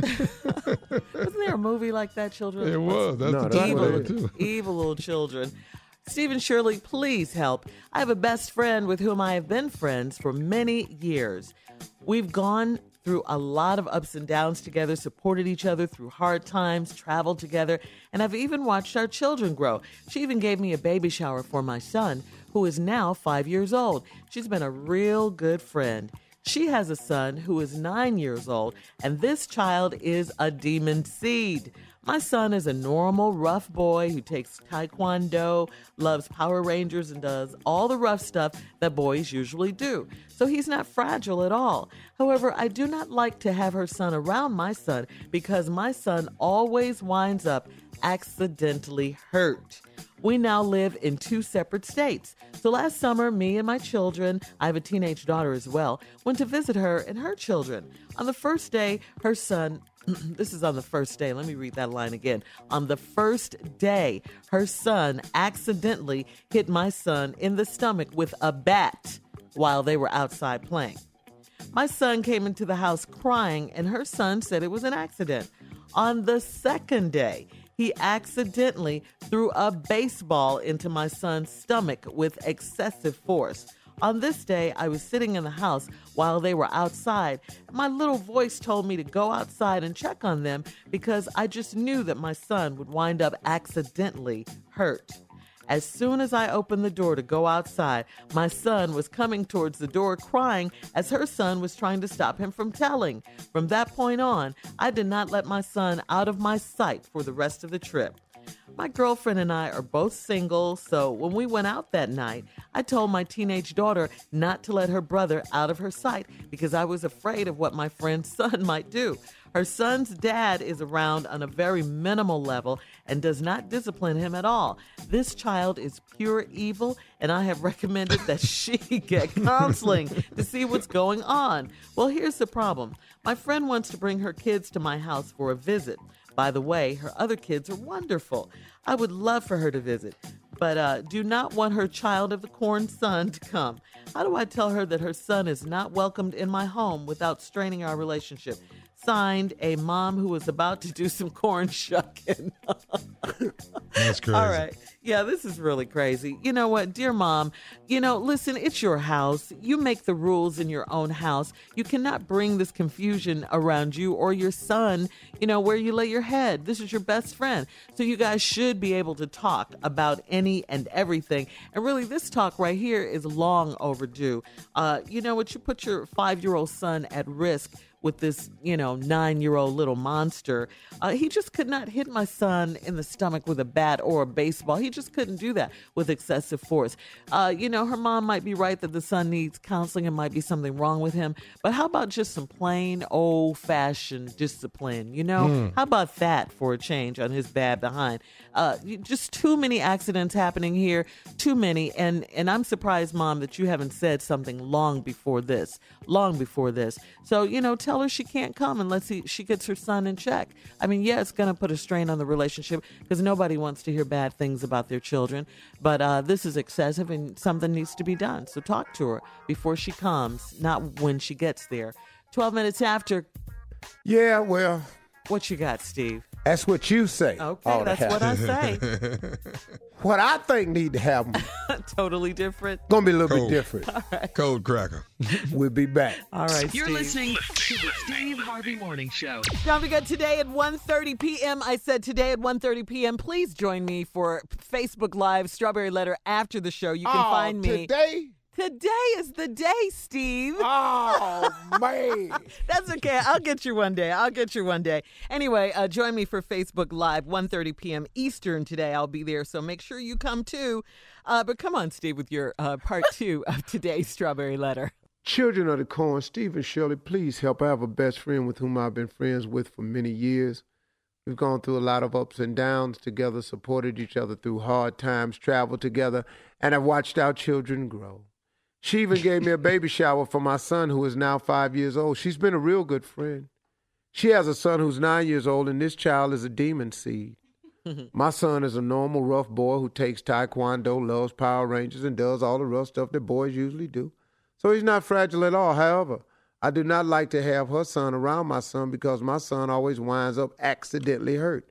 Wasn't there a movie like that, children? It was. That's No, the that's title evil, too. evil little children. Stephen Shirley, please help. I have a best friend with whom I have been friends for many years. We've gone through a lot of ups and downs together, supported each other through hard times, traveled together, and I've even watched our children grow. She even gave me a baby shower for my son, who is now five years old. She's been a real good friend. She has a son who is nine years old, and this child is a demon seed. My son is a normal, rough boy who takes taekwondo, loves Power Rangers, and does all the rough stuff that boys usually do. So he's not fragile at all. However, I do not like to have her son around my son because my son always winds up accidentally hurt. We now live in two separate states. So last summer, me and my children, I have a teenage daughter as well, went to visit her and her children. On the first day, her son, this is on the first day, let me read that line again. On the first day, her son accidentally hit my son in the stomach with a bat while they were outside playing. My son came into the house crying, and her son said it was an accident. On the second day, he accidentally threw a baseball into my son's stomach with excessive force. On this day, I was sitting in the house while they were outside. My little voice told me to go outside and check on them because I just knew that my son would wind up accidentally hurt. As soon as I opened the door to go outside, my son was coming towards the door crying as her son was trying to stop him from telling. From that point on, I did not let my son out of my sight for the rest of the trip. My girlfriend and I are both single, so when we went out that night, I told my teenage daughter not to let her brother out of her sight because I was afraid of what my friend's son might do. Her son's dad is around on a very minimal level and does not discipline him at all. This child is pure evil, and I have recommended that she get counseling to see what's going on. Well, here's the problem my friend wants to bring her kids to my house for a visit. By the way, her other kids are wonderful. I would love for her to visit, but uh, do not want her child of the corn son to come. How do I tell her that her son is not welcomed in my home without straining our relationship? Signed, a mom who was about to do some corn shucking. That's crazy. All right. Yeah, this is really crazy. You know what, dear mom, you know, listen, it's your house. You make the rules in your own house. You cannot bring this confusion around you or your son, you know, where you lay your head. This is your best friend. So you guys should be able to talk about any and everything. And really, this talk right here is long overdue. Uh, you know what? You put your five year old son at risk with this, you know, nine year old little monster. Uh, he just could not hit my son in the stomach with a bat or a baseball. He just couldn't do that with excessive force. Uh, you know, her mom might be right that the son needs counseling and might be something wrong with him. But how about just some plain old fashioned discipline? You know, how about that for a change on his bad behind? Uh, just too many accidents happening here, too many. And, and I'm surprised, mom, that you haven't said something long before this, long before this. So, you know, tell her she can't come unless he, she gets her son in check. I mean, yeah, it's going to put a strain on the relationship because nobody wants to hear bad things about their children. But uh, this is excessive and something needs to be done. So talk to her before she comes, not when she gets there. 12 minutes after, Yeah, well, what you got, Steve? That's what you say. Okay, that's what I say. What I think need to happen totally different. gonna be a little Cold. bit different. Cold cracker. We'll be back. All right, You're Steve. listening to the Steve Harvey Morning Show. Don't forget today at 1.30 p.m. I said today at 1.30 p.m. Please join me for Facebook Live Strawberry Letter after the show. You can Oh, find me. today. Today is the day, Steve. Oh man. That's okay. I'll get you one day. I'll get you one day. Anyway, uh, join me for Facebook Live, 1.30 p.m. Eastern today. I'll be there, so make sure you come too. Uh, but come on, Steve, with your uh, part two of today's Strawberry Letter. Children of the Corn, Steve and Shirley, please help. I have a best friend with whom I've been friends with for many years. We've gone through a lot of ups and downs together, supported each other through hard times, traveled together, and have watched our children grow. She even gave me a baby shower for my son, who is now five years old. She's been a real good friend. She has a son who's nine years old, and this child is a demon seed. My son is a normal, rough boy who takes taekwondo, loves Power Rangers, and does all the rough stuff that boys usually do. So he's not fragile at all. However, I do not like to have her son around my son because my son always winds up accidentally hurt.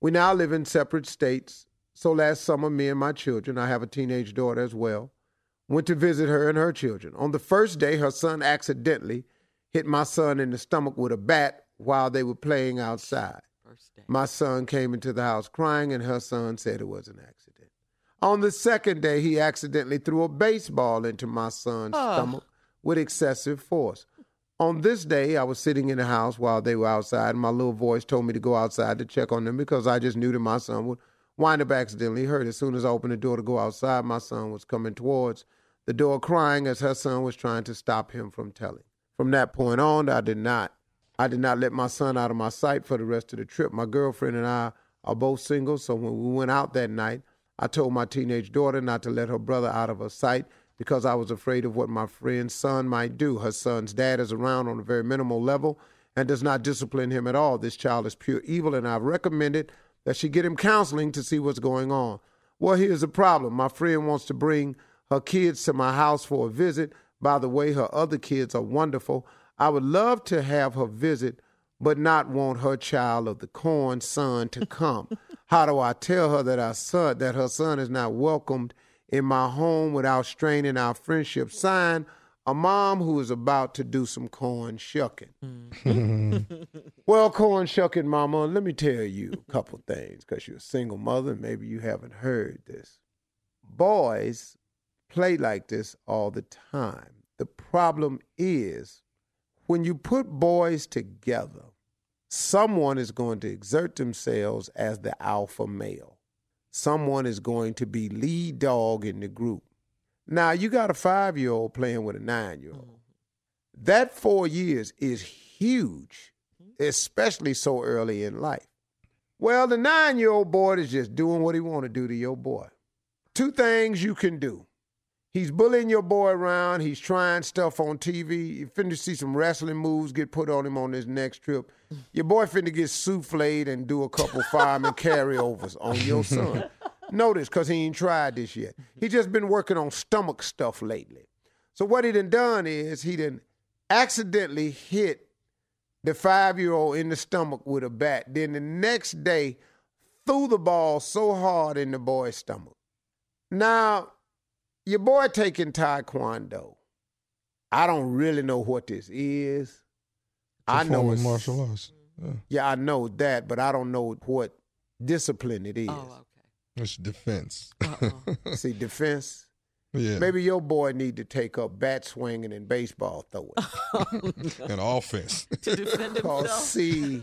We now live in separate states. So last summer, me and my children, I have a teenage daughter as well, went to visit her and her children. On the first day, her son accidentally hit my son in the stomach with a bat while they were playing outside. First day. My son came into the house crying, and her son said it was an accident. On the second day, he accidentally threw a baseball into my son's stomach with excessive force. On this day, I was sitting in the house while they were outside, and my little voice told me to go outside to check on them because I just knew that my son would wind up accidentally hurt. As soon as I opened the door to go outside, my son was coming towards the door crying as her son was trying to stop him from telling. From that point on, I did not I did not let my son out of my sight for the rest of the trip. My girlfriend and I are both single, so when we went out that night, I told my teenage daughter not to let her brother out of her sight because I was afraid of what my friend's son might do. Her son's dad is around on a very minimal level and does not discipline him at all. This child is pure evil, and I've recommended that she get him counseling to see what's going on. Well, here's the problem my friend wants to bring her kids to my house for a visit. By the way, her other kids are wonderful. I would love to have her visit, but not want her child of the corn son to come. How do I tell her that our son that her son is not welcomed in my home without straining our friendship? Sign a mom who is about to do some corn shucking. Mm-hmm. well, corn shucking, mama, let me tell you a couple things because you're a single mother and maybe you haven't heard this. Boys play like this all the time. The problem is when you put boys together, someone is going to exert themselves as the alpha male. Someone is going to be lead dog in the group. Now, you got a five year old playing with a nine year old. Mm-hmm. That four years is huge, mm-hmm. especially so early in life. Well, the nine year old boy is just doing what he want to do to your boy. Two things you can do. He's bullying your boy around. He's trying stuff on TV. You finna see some wrestling moves get put on him on this next trip. Your boy finna get souffled and do a couple fireman carryovers on your son. Notice, because he ain't tried this yet. He just been working on stomach stuff lately. So what he done done is he done accidentally hit the five-year-old in the stomach with a bat. Then the next day threw the ball so hard in the boy's stomach. Now, your boy taking taekwondo. I don't really know what this is. I know it's martial arts. Yeah. Yeah, I know that, but I don't know what discipline it oh, is. Oh, It's defense. Uh-uh. See, defense. yeah. Maybe your boy need to take up bat swinging and baseball throwing. Oh, and offense. to defend Cause himself. see,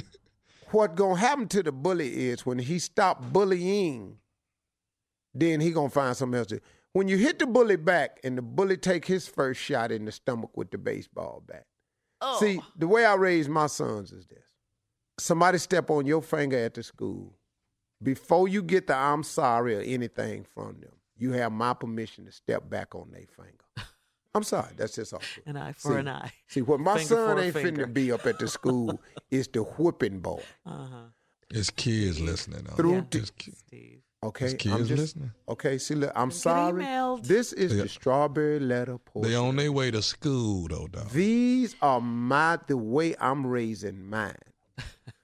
what gonna happen to the bully is when he stop bullying, then he gonna find something else to. When you hit the bully back and the bully take his first shot in the stomach with the baseball bat. Oh. See, the way I raise my sons is this: somebody step on your finger at the school, before you get the "I'm sorry" or anything from them, you have my permission to step back on their finger. I'm sorry, that's just all. An eye for See, an eye. See, what my Finger son ain't finger. finna be up at the school is the whipping boy. Uh-huh. It's kids listening. Though. Through Yeah. the- It's Steve. Okay, kids I'm just listening. okay. See, look, I'm Get sorry. emailed. This is Yeah. the strawberry letter portion. They on their way to school though, dog. These are my the way I'm raising mine.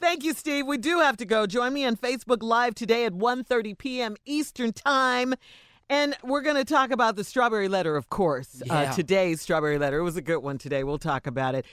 Thank you, Steve. We do have to go. Join me on Facebook Live today at 1.30 p.m. Eastern Time. And we're going to talk about the strawberry letter, of course. Uh, today's strawberry letter. It was a good one today. We'll talk about it.